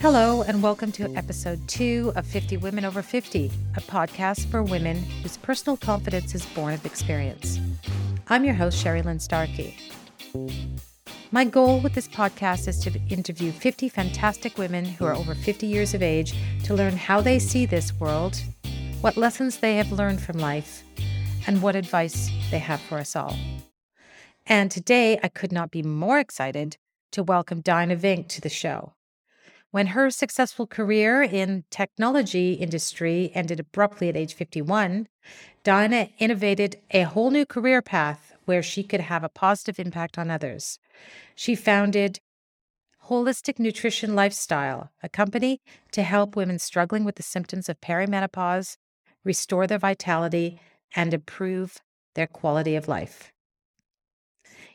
Hello, and welcome to episode two of 50 Women Over 50, a podcast for women whose personal confidence is born of experience. I'm your host, Sherrilynne Starkie. My goal with this podcast is to interview 50 fantastic women who are over 50 years of age to learn how they see this world, what lessons they have learned from life, and what advice they have for us all. And today, I could not be more excited to welcome Dyna Vink to the show. When her successful career in technology industry ended abruptly at age 51, Dyna innovated a whole new career path where she could have a positive impact on others. She founded Holistic Nutrition Lifestyle, a company to help women struggling with the symptoms of perimenopause restore their vitality and improve their quality of life.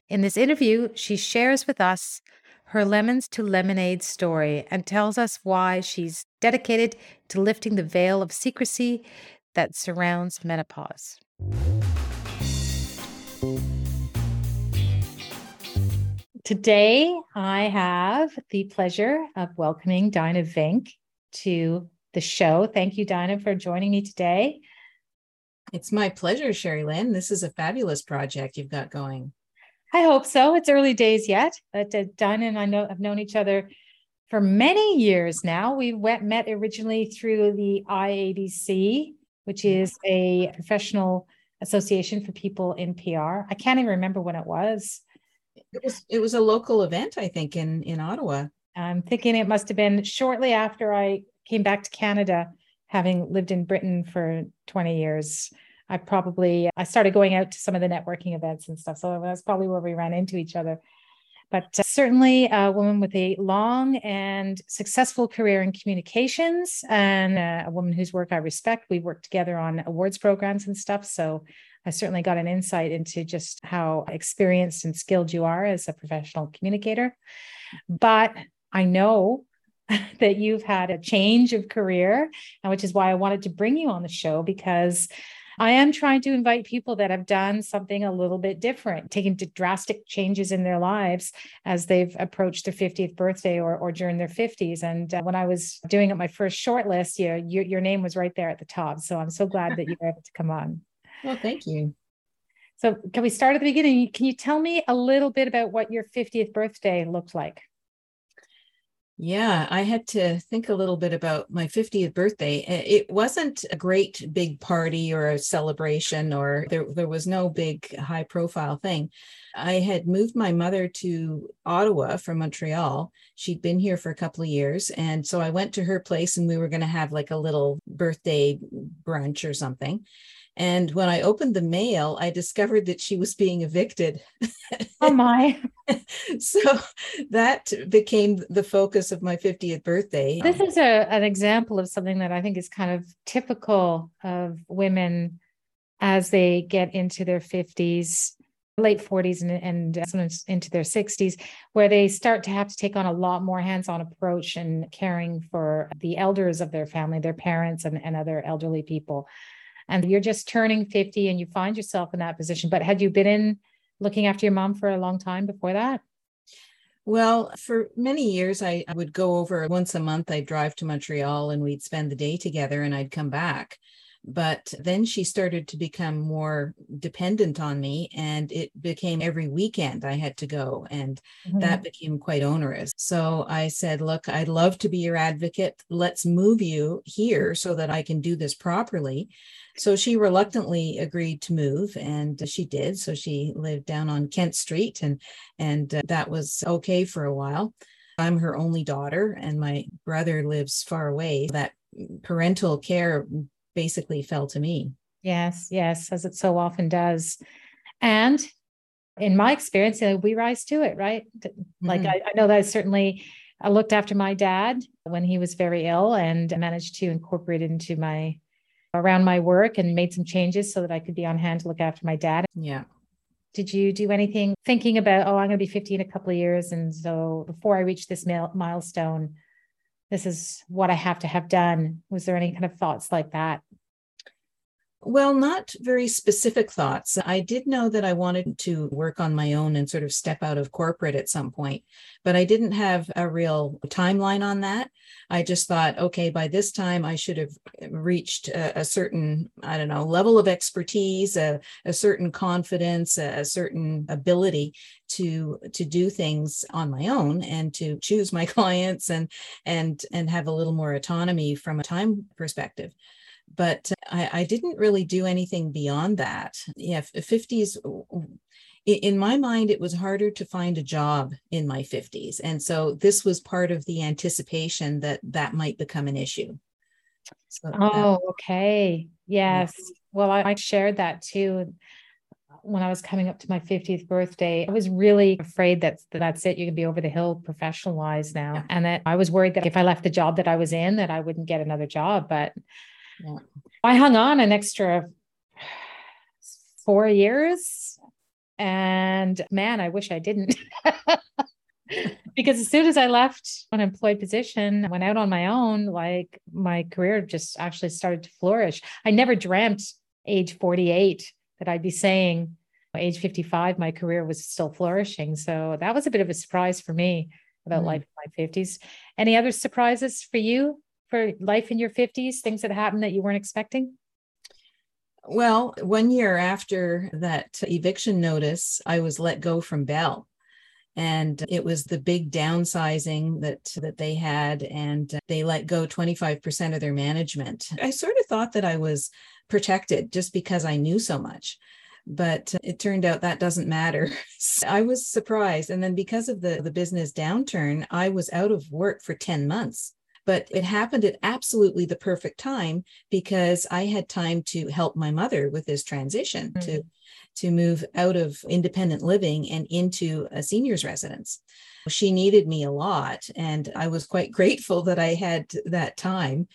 In this interview, she shares with us her Lemons to Lemonade story and tells us why she's dedicated to lifting the veil of secrecy that surrounds menopause. Today, I have the pleasure of welcoming Dyna Vink to the show. Thank you, Dyna, for joining me today. It's my pleasure, Sherrilynne. This is a fabulous project you've got going. I hope so. It's early days yet, but uh, Dyna and I know have known each other for many years now. We went, met originally through the IABC, which mm-hmm. is a professional association for people in PR. I can't even remember when it was. It was it was a local event, I think, in in Ottawa. I'm thinking it must have been shortly after I came back to Canada, having lived in Britain for 20 years. I probably I started going out to some of the networking events and stuff. So that's probably where we ran into each other. But uh, certainly a woman with a long and successful career in communications and uh, a woman whose work I respect. We worked together on awards programs and stuff. So I certainly got an insight into just how experienced and skilled you are as a professional communicator. But I know that you've had a change of career, which is why I wanted to bring you on the show because I am trying to invite people that have done something a little bit different, taken drastic changes in their lives as they've approached their 50th birthday or, or during their 50s. And uh, when I was doing up my first short list, you know, your, your name was right there at the top. So I'm so glad that you were able to come on. Well, thank you. So, can we start at the beginning? Can you tell me a little bit about what your 50th birthday looked like? Yeah, I had to think a little bit about my 50th birthday. Eh, it wasn't a great big party or a celebration, or there, there was no big high profile thing. I had moved my mother to Ottawa from Montreal. She'd been here for a couple of years. And so I went to her place and we were going to have like a little birthday brunch or something. And when I opened the mail, I discovered that she was being evicted. Oh my. so that became the focus of my 50th birthday. This is a, an example of something that I think is kind of typical of women as they get into their 50s, late 40s, and, and uh, sometimes into their 60s, where they start to have to take on a lot more hands on approach and caring for the elders of their family, their parents, and, and other elderly people and you're just turning 50 and you find yourself in that position. But had you been in looking after your mom for a long time before that? Well, for many years, I, would go over once a month. I'd drive to Montreal and we'd spend the day together and I'd come back. But then she started to become more dependent on me, and it became every weekend I had to go, and mm-hmm. that became quite onerous. So I said, Look, I'd love to be your advocate. Let's move you here so that I can do this properly. So she reluctantly agreed to move, and she did. So she lived down on Kent Street, and and uh, that was okay for a while. I'm her only daughter, and my brother lives far away. That parental care basically fell to me. Yes, yes, as it so often does. And in my experience, we rise to it, right? Like mm-hmm. I, I know that certainly I looked after my dad when he was very ill and managed to incorporate it into my around my work and made some changes so that I could be on hand to look after my dad. Yeah. Did you do anything thinking about, oh, I'm going to be 50 in a couple of years. And so before I reach this milestone, this is what I have to have done. Was there any kind of thoughts like that? Well, not very specific thoughts. I did know that I wanted to work on my own and sort of step out of corporate at some point, but I didn't have a real timeline on that. I just thought, okay, by this time I should have reached a, a certain, I don't know, level of expertise, a, a certain confidence, a, a certain ability to to do things on my own and to choose my clients and and and have a little more autonomy from a time perspective but I, I didn't really do anything beyond that. Yeah, 50s in my mind, it was harder to find a job in my 50s. And so this was part of the anticipation that that might become an issue. So oh, that, okay. Yes. Yeah. Well, I, I shared that too when I was coming up to my 50th birthday, I was really afraid that that's it. You can be over the hill professionalized now. Yeah. And that I was worried that if I left the job that I was in, that I wouldn't get another job. But yeah. I hung on an extra four years. And man, I wish I didn't. because as soon as I left an employed position, went out on my own, like my career just actually started to flourish. I never dreamt age 48 that I'd be saying age 55, my career was still flourishing. So that was a bit of a surprise for me about mm. life in my 50s. Any other surprises for you for life in your 50s, things that happened that you weren't expecting? Well, one year after that eviction notice, I was let go from Bell. And it was the big downsizing that, that they had, and they let go 25% of their management. I sort of thought that I was protected just because I knew so much but it turned out that doesn't matter. I was surprised. And then because of the, the business downturn, I was out of work for 10 months. But it happened at absolutely the perfect time because I had time to help my mother with this transition mm-hmm. to to move out of independent living and into a senior's residence. She needed me a lot, and I was quite grateful that I had that time.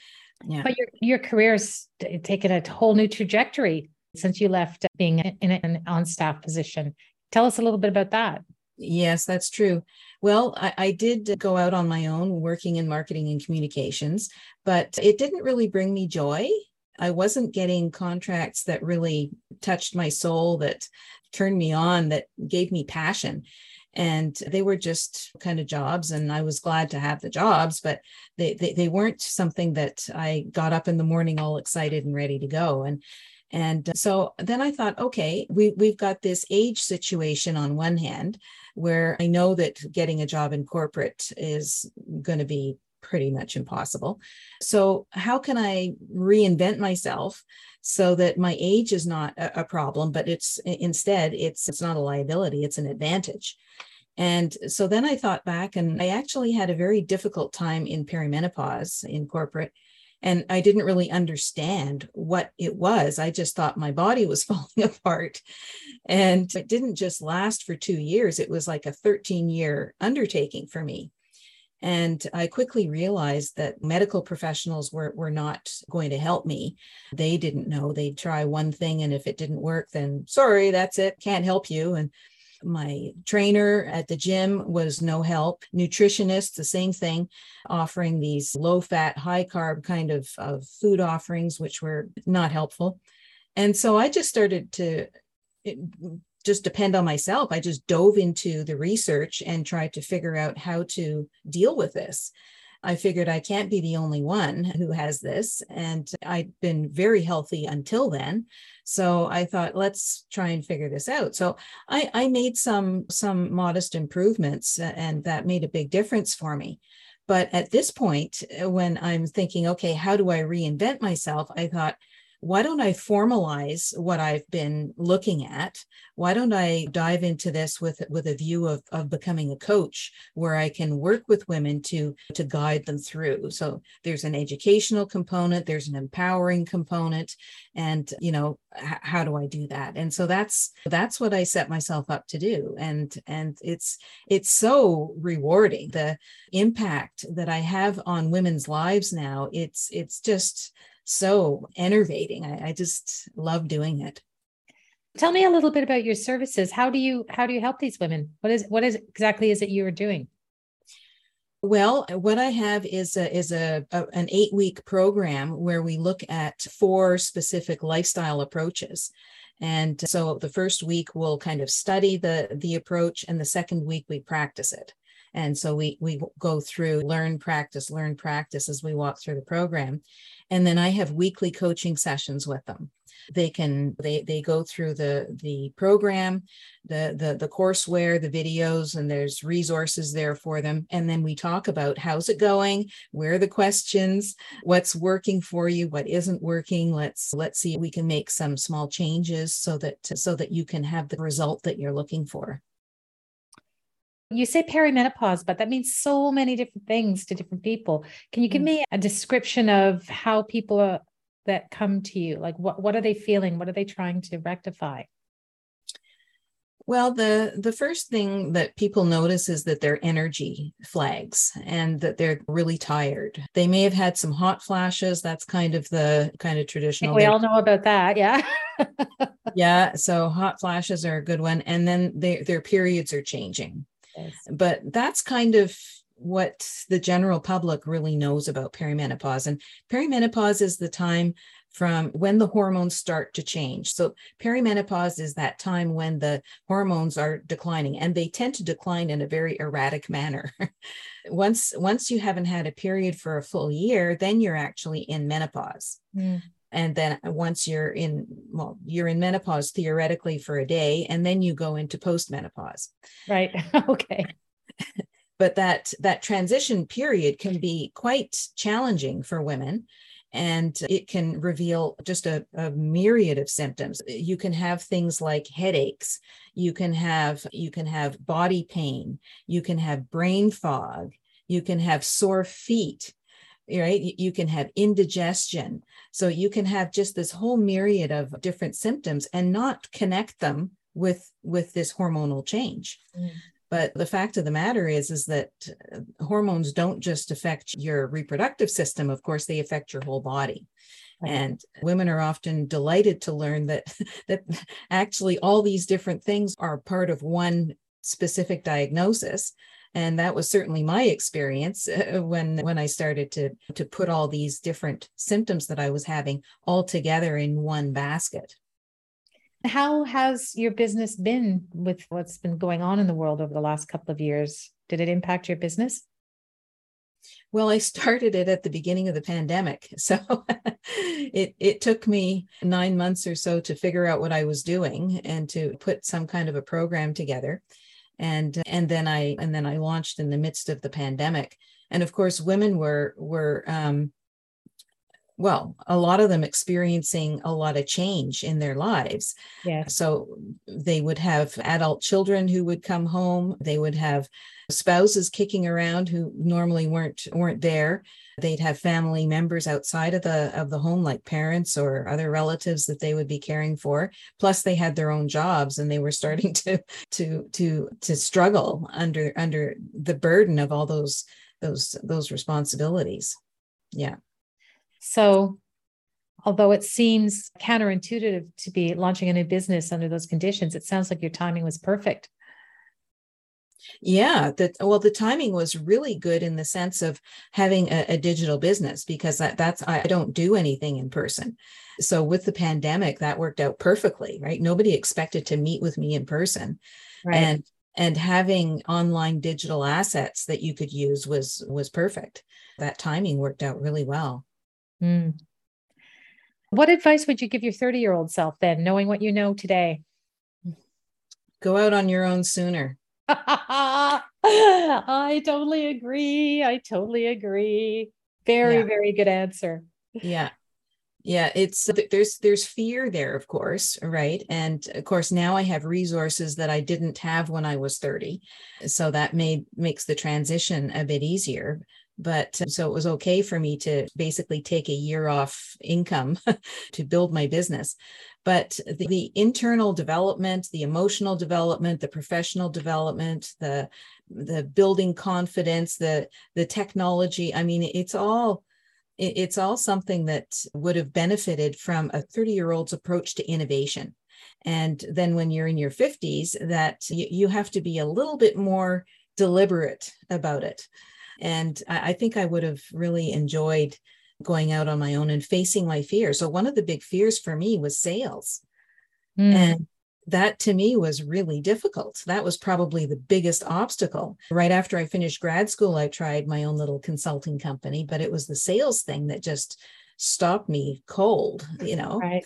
Yeah. But your your career's taken a whole new trajectory since you left being in an on staff position. Tell us a little bit about that. Yes, that's true. Well, I, I, did go out on my own working in marketing and communications, but it didn't really bring me joy. I wasn't getting contracts that really touched my soul, that turned me on, that gave me passion. And they were just kind of jobs, and I was glad to have the jobs, but they, they, they weren't something that I got up in the morning all excited and ready to go. And and so then I thought, okay, we, we've got this age situation on one hand, where I know that getting a job in corporate is going to be pretty much impossible. So, how can I reinvent myself so that my age is not a, problem, but it's instead it's it's not a liability, it's an advantage. And so then I thought back and I actually had a very difficult time in perimenopause in corporate and I didn't really understand what it was. I just thought my body was falling apart. And it didn't just last for two years, it was like a 13 year undertaking for me. And I quickly realized that medical professionals were, were not going to help me. They didn't know. They'd try one thing, and if it didn't work, then sorry, that's it, can't help you. And my trainer at the gym was no help. Nutritionist, the same thing, offering these low fat, high carb kind of, of food offerings, which were not helpful. And so I just started to just depend on myself. I just dove into the research and tried to figure out how to deal with this. I figured I can't be the only one who has this. And I'd been very healthy until then. So I thought, let's try and figure this out. So I, I made some some modest improvements, and that made a big difference for me. But at this point, uh, when I'm thinking, okay, how do I reinvent myself? I thought, why don't I formalize what I've been looking at? Why don't I dive into this with, with a view of, of becoming a coach where I can work with women to, to guide them through? So there's an educational component, there's an empowering component, and you know, h- how do I do that? And so that's that's what I set myself up to do. And and it's it's so rewarding. The impact that I have on women's lives now, it's it's just so enervating. I, I just love doing it. Tell me a little bit about your services. How do you how do you help these women? What is what is exactly is it you are doing? Well, what I have is a, is a, a an eight week program where we look at four specific lifestyle approaches. And so the first week we'll kind of study the the approach, and the second week we practice it. And so we we go through learn, practice, learn, practice as we walk through the program. And then I have weekly coaching sessions with them. They can they they go through the the program the the the courseware the videos and there's resources there for them. And then we talk about how's it going where are the questions what's working for you what isn't working. Let's let's see if we can make some small changes so that so that you can have the result that you're looking for you say perimenopause, but that means so many different things to different people. Can you give mm. me a description of how people are, that come to you? Like what, what are they feeling? What are they trying to rectify? Well, the the first thing that people notice is that their energy flags and that they're really tired. They may have had some hot flashes. That's kind of the kind of traditional. we all know about that, yeah. yeah, so hot flashes are a good one, and then they, their periods are changing. Yes. But that's kind of what the general public really knows about perimenopause. And perimenopause is the time from when the hormones start to change. So perimenopause is that time when the hormones are declining and they tend to decline in a very erratic manner. once once you haven't had a period for a full year, then you're actually in menopause. Mm. And then once you're in, well, you're in menopause theoretically for a day, and then you go into postmenopause. Right. okay. But that that transition period can be quite challenging for women and it can reveal just a, a, myriad of symptoms. You can have things like headaches. You can have you can have body pain. You can have brain fog. You can have sore feet right you can have indigestion so you can have just this whole myriad of different symptoms and not connect them with with this hormonal change mm. But the fact of the matter is, is that uh, hormones don't just affect your reproductive system. Of course, they affect your whole body. And women are often delighted to learn that that actually all these different things are part of one specific diagnosis and that was certainly my experience uh, when when i started to to put all these different symptoms that i was having all together in one basket how has your business been with what's been going on in the world over the last couple of years? Did it impact your business? Well, I started it at the beginning of the pandemic. So it it took me 9 months or so to figure out what I was doing and to put some kind of a program together. And and then I and then I launched in the midst of the pandemic. And of course women were were um, well, a lot of them experiencing a lot of change in their lives. Yeah. So they would have adult children who would come home. They would have spouses kicking around who normally weren't weren't there. They'd have family members outside of the of the home, like parents or other relatives that they would be caring for. Plus, they had their own jobs, and they were starting to to to to struggle under under the burden of all those those those responsibilities. Yeah. So, although it seems counterintuitive to be launching a new business under those conditions, it sounds like your timing was perfect. Yeah, that well, the timing was really good in the sense of having a, a digital business because that, that's I don't do anything in person. So with the pandemic, that worked out perfectly, right? Nobody expected to meet with me in person, right. and and having online digital assets that you could use was was perfect. That timing worked out really well. Mm. What advice would you give your 30 year old self then, knowing what you know today? Go out on your own sooner. I totally agree. I totally agree. Very, yeah. very good answer. Yeah. Yeah, it's there's there's fear there, of course, right? And of course, now I have resources that I didn't have when I was 30. So that made makes the transition a bit easier but uh, so it was okay for me to basically take a year off income to build my business. But the, the, internal development the emotional development the professional development the the building confidence the the technology i mean it's all it's all something that would have benefited from a 30 year old's approach to innovation. And then when you're in your 50s that you have to be a little bit more deliberate about it And I, I think I would have really enjoyed going out on my own and facing my fears. So one of the big fears for me was sales. Mm. And that to me was really difficult. That was probably the biggest obstacle. Right after I finished grad school, I tried my own little consulting company, but it was the sales thing that just stopped me cold, you know. Right.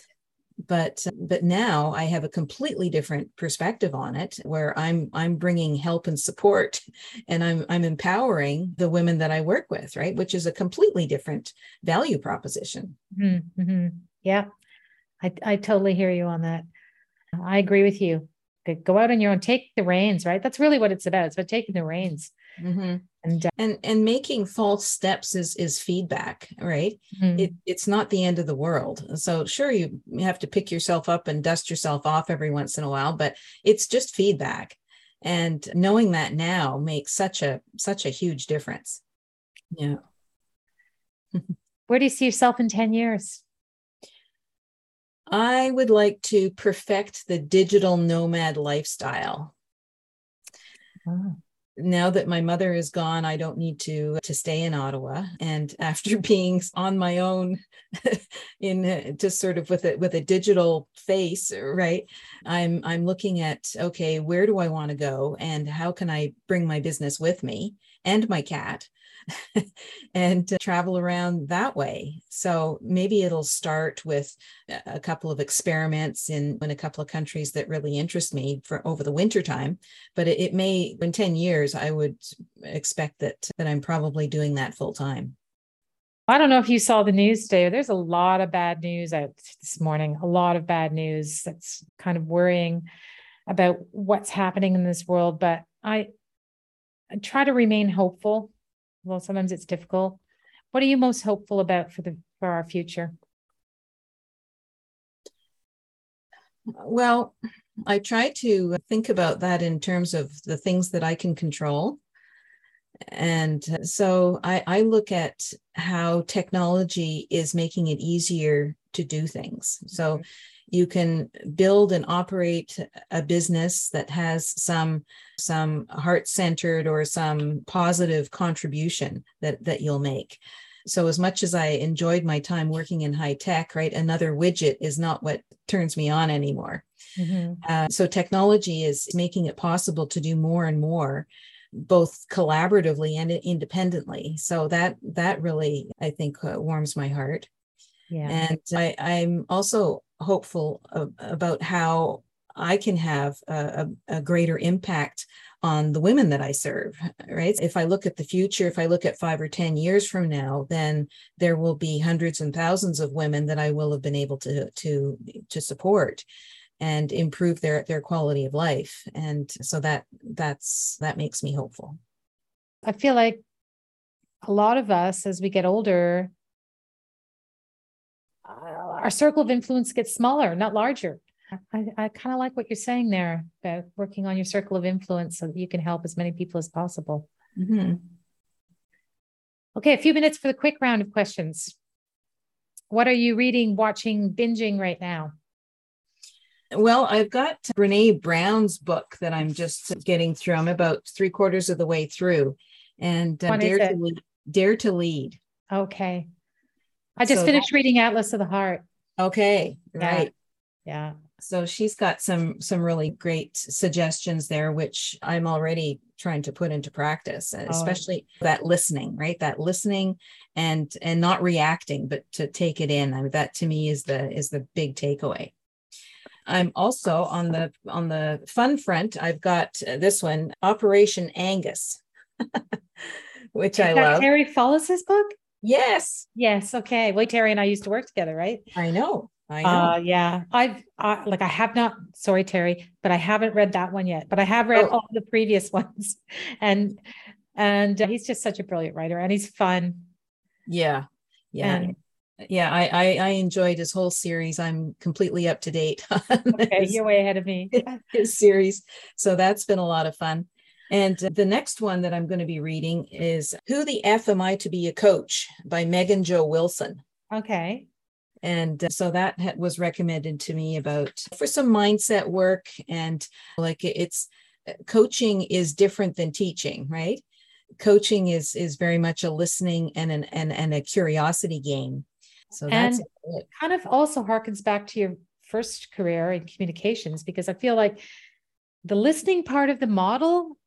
But but now I have a completely different perspective on it where I'm I'm bringing help and support and I'm I'm empowering the women that I work with, right? Which is a completely different value proposition. Mm-hmm. mm-hmm. Yeah. I I totally hear you on that. I agree with you. Go out on your own, take the reins, right? That's really what it's about. It's about taking the reins. Mm-hmm. And, uh, and and making false steps is is feedback right mm-hmm. it, it's not the end of the world so sure you have to pick yourself up and dust yourself off every once in a while but it's just feedback and knowing that now makes such a such a huge difference yeah where do you see yourself in 10 years I would like to perfect the digital nomad lifestyle. Oh. Now that my mother is gone, I don't need to to stay in Ottawa. And after being on my own, in just sort of with a with a digital face, right? I'm I'm looking at okay, where do I want to go, and how can I bring my business with me and my cat and travel around that way. So maybe it'll start with a couple of experiments in, in a couple of countries that really interest me for over the winter time. But it, it may, in 10 years, I would expect that, that I'm probably doing that full time. I don't know if you saw the news today. There's a lot of bad news out this morning, a lot of bad news that's kind of worrying about what's happening in this world. But I, I try to remain hopeful well sometimes it's difficult. What are you most hopeful about for the for our future? Well i try to think about that in terms of the things that i can control. And so I, I look at how technology is making it easier to do things. So you can build and operate a business that has some some heart centered or some positive contribution that that you'll make. So as much as i enjoyed my time working in high tech right another widget is not what turns me on anymore. Mm-hmm. uh, so technology is making it possible to do more and more both collaboratively and independently. So that that really i think uh, warms my heart yeah. and I, i'm also hopeful about how I can have a, a, greater impact on the women that I serve, right? If I look at the future, if I look at five or 10 years from now, then there will be hundreds and thousands of women that I will have been able to, to, to support and improve their, their quality of life. And so that, that's, that makes me hopeful. I feel like a lot of us, as we get older, our circle of influence gets smaller, not larger. I, I kind of like what you're saying there about working on your circle of influence so that you can help as many people as possible. Mm-hmm. Okay, a few minutes for the quick round of questions. What are you reading, watching, binging right now? Well, I've got Brene Brown's book that I'm just getting through. I'm about three quarters of the way through, and uh, Dare to lead, Dare to Lead. Okay, I just so finished that, reading Atlas of the Heart. Okay, right. Yeah. So she's got some some really great suggestions there, which I'm already trying to put into practice, oh. especially that listening, right? That listening and and not reacting, but to take it in. I mean, that to me is the is the big takeaway. I'm also on the on the fun front. I've got this one, Operation Angus, which is I love. Terry Fallis's book. Yes. Yes. Okay. Well, Terry and I used to work together, right? I know. I know. Uh, yeah. I've uh, like I have not. Sorry, Terry, but I haven't read that one yet. But I have read oh. all the previous ones, and and uh, he's just such a brilliant writer, and he's fun. Yeah. Yeah. And, yeah, I, I, I enjoyed his whole series. I'm completely up to date. okay, his, you're way ahead of me. His series, so that's been a lot of fun. And the next one that I'm going to be reading is Who the F Am I to Be a Coach by Megan Jo Wilson. Okay. And uh, so that was recommended to me about for some mindset work. And like it's uh, coaching is different than teaching, right? coaching is is very much a listening and an and, and a curiosity game. So that's and it. kind of also harkens back to your first career in communications because I feel like the listening part of the model,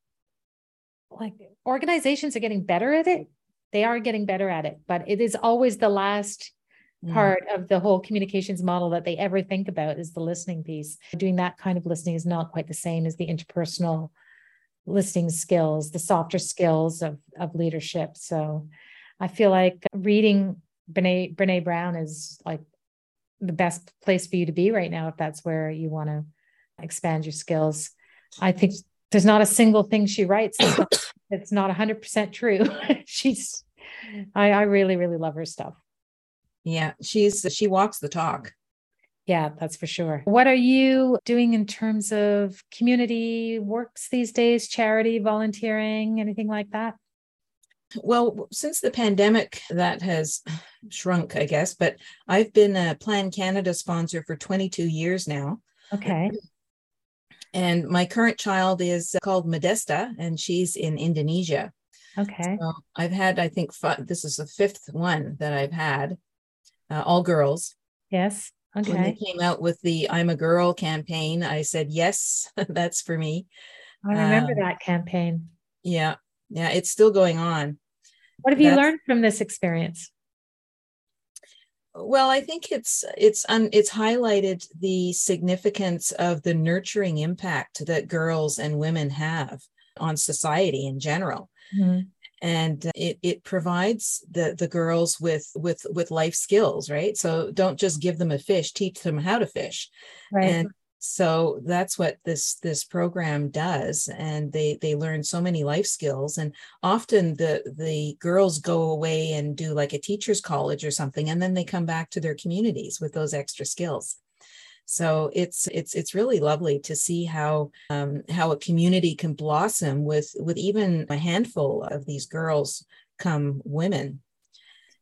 like organizations are getting better at it. They are getting better at it, but it is always the last mm. part of the whole communications model that they ever think about is the listening piece. Doing that kind of listening is not quite the same as the interpersonal listening skills, the softer skills of, of leadership. So I feel like reading Brene, Brene Brown is like the best place for you to be right now if that's where you want to expand your skills. I think there's not a single thing she writes that's not, 100% true. She's, I, I really, really love her stuff. Yeah, she's, she walks the talk. Yeah, that's for sure. What are you doing in terms of community works these days, charity, volunteering, anything like that? Well, since the pandemic, that has shrunk, I guess, but I've been a Plan Canada sponsor for 22 years now. Okay. And my current child is called Modesta, and she's in Indonesia. Okay. So I've had, I think, five, this is the fifth one that I've had, uh, all girls. Yes. Okay. When they came out with the I'm a Girl campaign, I said, yes, that's for me. I remember um, that campaign. Yeah yeah it's still going on what have you That's, learned from this experience well i think it's it's un, it's highlighted the significance of the nurturing impact that girls and women have on society in general mm-hmm. and it, it provides the the girls with with with life skills right so don't just give them a fish teach them how to fish right. and so that's what this this program does and they they learn so many life skills and often the the girls go away and do like a teachers college or something and then they come back to their communities with those extra skills. So it's it's it's really lovely to see how um, how a community can blossom with with even a handful of these girls come women.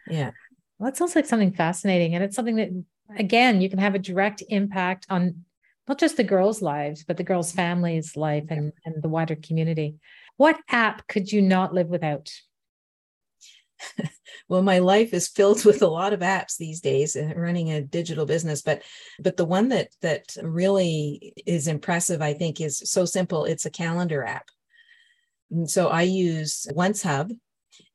Yeah. Well that sounds like something fascinating and it's something that again you can have a direct impact on not just the girls' lives, but the girls' families' life and, and the wider community. What app could you not live without? well my life is filled with a lot of apps these days and uh, running a digital business but but the one that that really is impressive i think is so simple. It's a calendar app. And so i use OnceHub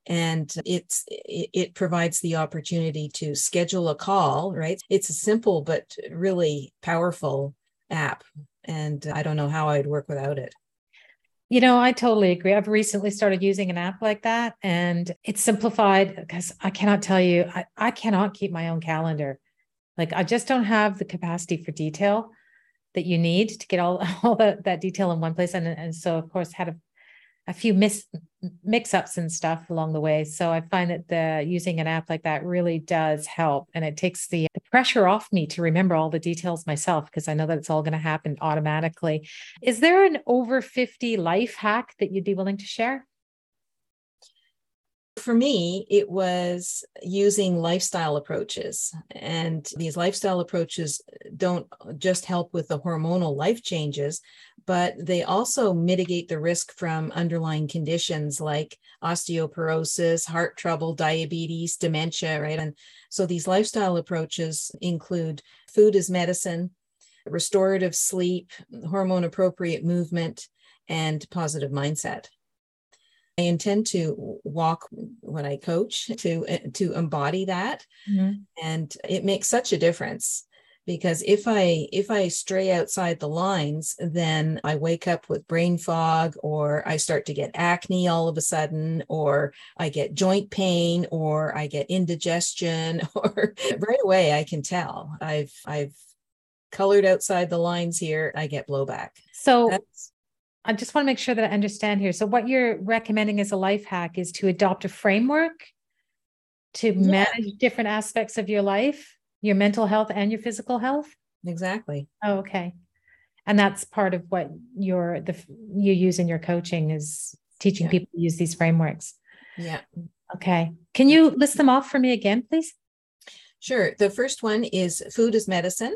and it's it, it provides the opportunity to schedule a call right? It's a simple but really powerful app and i don't know how i'd work without it you know, I totally agree. I've recently started using an app like that and it's simplified because I cannot tell you, I, I cannot keep my own calendar. Like I just don't have the capacity for detail that you need to get all, all that, that detail in one place. And, and so of course had a a few mis- mix-ups and stuff along the way. So I find that the using an app like that really does help, and it takes the, the pressure off me to remember all the details myself because I know that it's all going to happen automatically. Is there an over fifty life hack that you'd be willing to share? For me, it was using lifestyle approaches. And these lifestyle approaches don't just help with the hormonal life changes, but they also mitigate the risk from underlying conditions like osteoporosis, heart trouble, diabetes, dementia, right? And so these lifestyle approaches include food as medicine, restorative sleep, hormone appropriate movement, and positive mindset. I intend to walk when I coach to to embody that, mm-hmm. and it makes such a difference because if i if i stray outside the lines then i wake up with brain fog or i start to get acne all of a sudden or i get joint pain or i get indigestion or right away i can tell. I've i've colored outside the lines here. I get blowback. So That's, I just want to make sure that I understand here. So, what you're recommending as a life hack is to adopt a framework to yeah. manage different aspects of your life your mental health and your physical health? Exactly. Oh, okay. And that's part of what you're the you use in your coaching is teaching yeah. people to use these frameworks. Yeah. Okay. Can you list them off for me again please? Sure. The first one is food is medicine.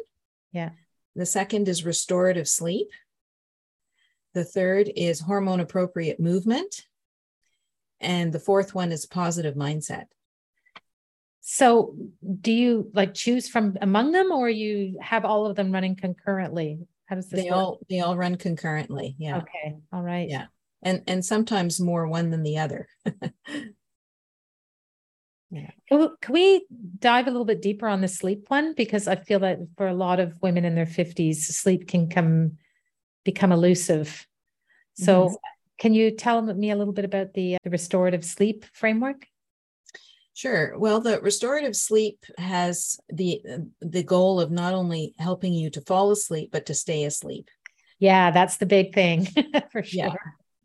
Yeah. The second is restorative sleep the third is hormone appropriate movement And the fourth one is positive mindset. So, do you like choose from among them, or you have all of them running concurrently? How does this they work? all they all run concurrently. Yeah. Okay. All right. Yeah. And and sometimes more one than the other. yeah. Can we, can we dive a little bit deeper on the sleep one? Because I feel that for a lot of women in their 50s, sleep can come become elusive. So, mm-hmm. can you tell me a little bit about the, the restorative sleep framework? Sure. Well, the restorative sleep has the the goal of not only helping you to fall asleep, but to stay asleep. Yeah, that's the big thing for sure. Yeah.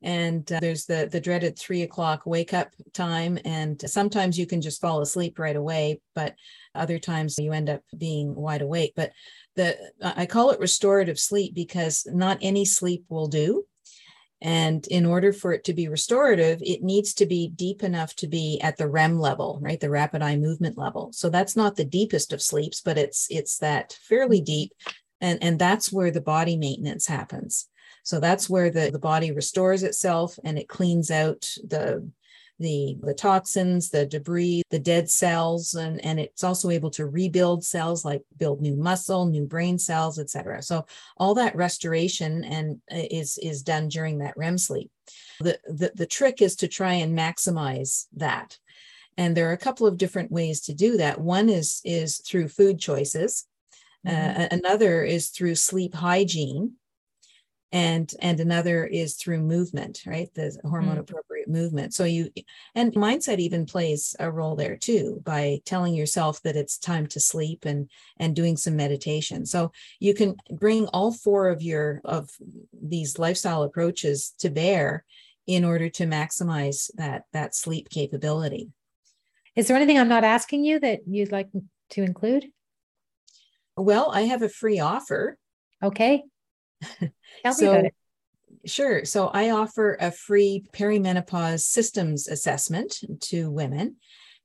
And uh, there's the the dreaded three o'clock wake up time, and sometimes you can just fall asleep right away, but other times you end up being wide awake. But I call it restorative sleep because not any sleep will do. And in order for it to be restorative, it needs to be deep enough to be at the REM level, right? The rapid eye movement level. So that's not the deepest of sleeps, but it's it's that fairly deep. And, and that's where the body maintenance happens. So that's where the, the body restores itself and it cleans out the the, the toxins, the debris, the dead cells, and, and it's also able to rebuild cells like build new muscle, new brain cells, etc. So all that restoration and uh, is is done during that REM sleep. The, the, the trick is to try and maximize that. And there are a couple of different ways to do that. One is is through food choices. Mm-hmm. Uh, another is through sleep hygiene and and another is through movement right? The hormone mm. appropriate movement. So you and mindset even plays a role there too by telling yourself that it's time to sleep and and doing some meditation. So you can bring all four of your of these lifestyle approaches to bear in order to maximize that that sleep capability. Is there anything i'm not asking you that you'd like to include? Well i have a free offer. Okay Tell so, me about it. Sure. So I offer a free perimenopause systems assessment to women.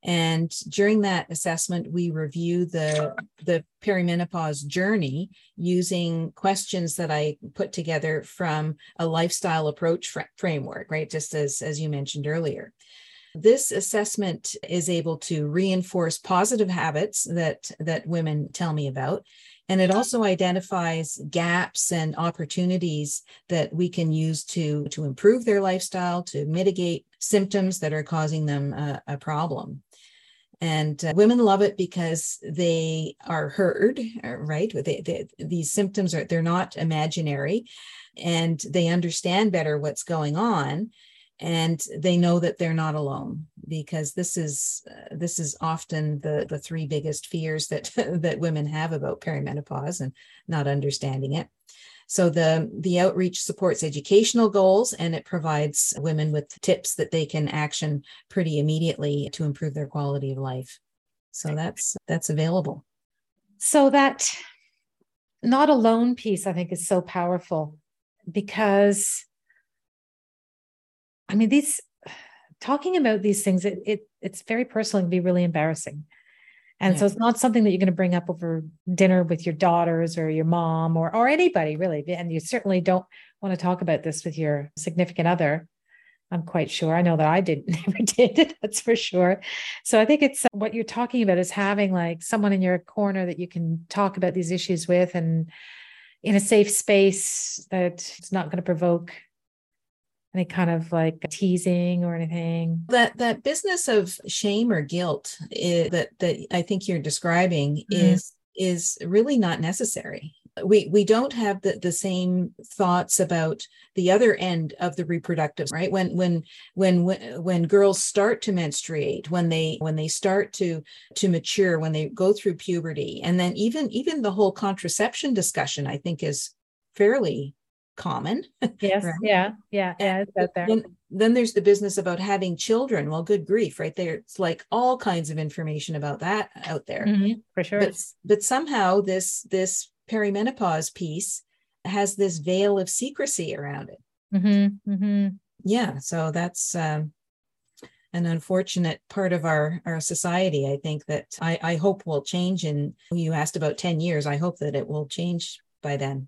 And during that assessment, we review the, the perimenopause journey using questions that I put together from a lifestyle approach fr- framework, right? Just as, as you mentioned earlier. This assessment is able to reinforce positive habits that, that women tell me about and it also identifies gaps and opportunities that we can use to, to improve their lifestyle, to mitigate symptoms that are causing them a, a problem. And uh, women love it because they are heard, uh, right? They, they, these symptoms are, they're not imaginary and they understand better what's going on and they know that they're not alone because this is uh, this is often the the three biggest fears that that women have about perimenopause and not understanding it. So the the outreach supports educational goals and it provides women with tips that they can action pretty immediately to improve their quality of life. So that's that's available. So that not alone piece i think is so powerful because I mean, these talking about these things, it, it it's very personal and be really embarrassing. And yeah. so it's not something that you're going to bring up over dinner with your daughters or your mom or or anybody really. And you certainly don't want to talk about this with your significant other. I'm quite sure. I know that I didn't never did. That's for sure. So I think it's uh, what you're talking about is having like someone in your corner that you can talk about these issues with and in a safe space that it's not going to provoke any kind of like teasing or anything? That that business of shame or guilt is, that that i think you're describing mm-hmm. is is really not necessary. We we don't have the, the same thoughts about the other end of the reproductive right? When when when when girls start to menstruate when they when they start to to mature when they go through puberty and then even even the whole contraception discussion i think is fairly common. Yes. Right? Yeah. Yeah. Yeah. It's out there. Then, then there's the business about having children. Well, good grief, right there. It's like all kinds of information about that out there. Mm-hmm, for sure. But, but somehow this this perimenopause piece has this veil of secrecy around it. Mm-hmm, mm-hmm. Yeah. So that's um, an unfortunate part of our our society. I think that I, I hope will change. And you asked about 10 years. I hope that it will change by then.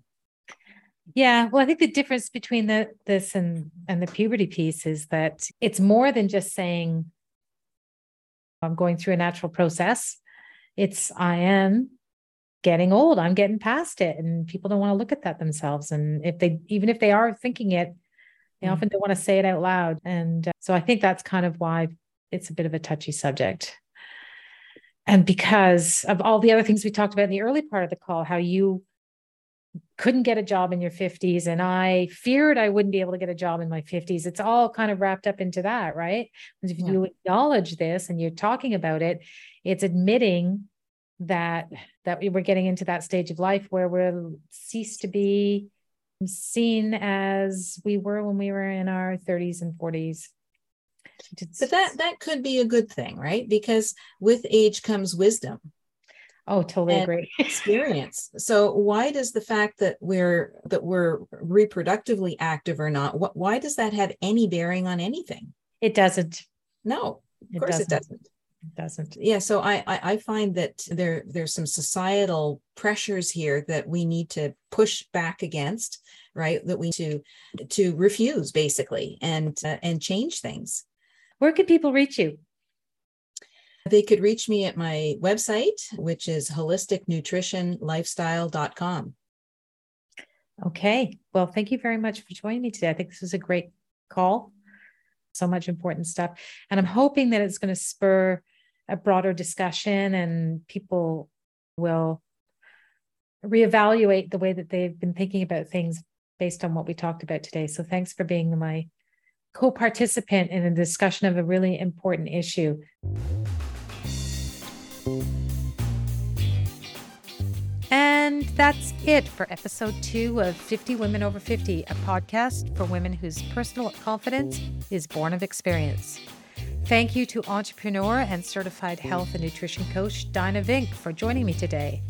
Yeah, well, I think the difference between the this and and the puberty piece is that it's more than just saying I'm going through a natural process. It's I am getting old. I'm getting past it, and people don't want to look at that themselves. And if they even if they are thinking it, they mm. often don't want to say it out loud. And uh, so I think that's kind of why it's a bit of a touchy subject. And because of all the other things we talked about in the early part of the call, how you couldn't get a job in your 50s and I feared I wouldn't be able to get a job in my 50s. It's all kind of wrapped up into that, right? Because if yeah. you acknowledge this and you're talking about it, it's admitting that that we're getting into that stage of life where we'll cease to be seen as we were when we were in our 30s and 40s. But that that could be a good thing, right? Because with age comes wisdom Oh, totally agree. experience. So why does the fact that we're that we're reproductively active or not, what why does that have any bearing on anything? It doesn't. No, of it course doesn't. it doesn't. It doesn't. Yeah. So I, I I find that there there's some societal pressures here that we need to push back against, right? That we to to refuse basically and uh, and change things. Where can people reach you? They could reach me at my website, which is holisticnutritionlifestyle.com. Okay. Well, thank you very much for joining me today. I think this was a great call. So much important stuff. And I'm hoping that it's going to spur a broader discussion and people will reevaluate the way that they've been thinking about things based on what we talked about today. So thanks for being my co participant in a discussion of a really important issue. And that's it for episode two of 50 Women Over 50, a podcast for women whose personal confidence is born of experience. Thank you to entrepreneur and certified health and nutrition coach Dyna Vink for joining me today.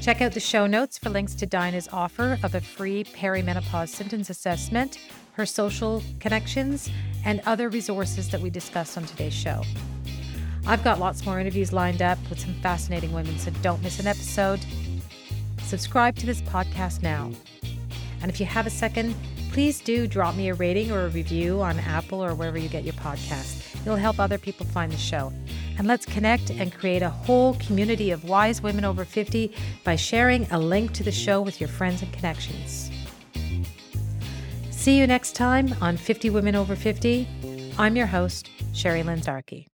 Check out the show notes for links to Dyna's offer of a free perimenopause symptoms assessment, her social connections, and other resources that we discussed on today's show. I've got lots more interviews lined up with some fascinating women, so don't miss an episode. Subscribe to this podcast now. And if you have a second, please do drop me a rating or a review on Apple or wherever you get your podcast. It'll help other people find the show. And let's connect and create a whole community of wise women over 50 by sharing a link to the show with your friends and connections. See you next time on 50 Women Over 50. I'm your host, Sherrilynne.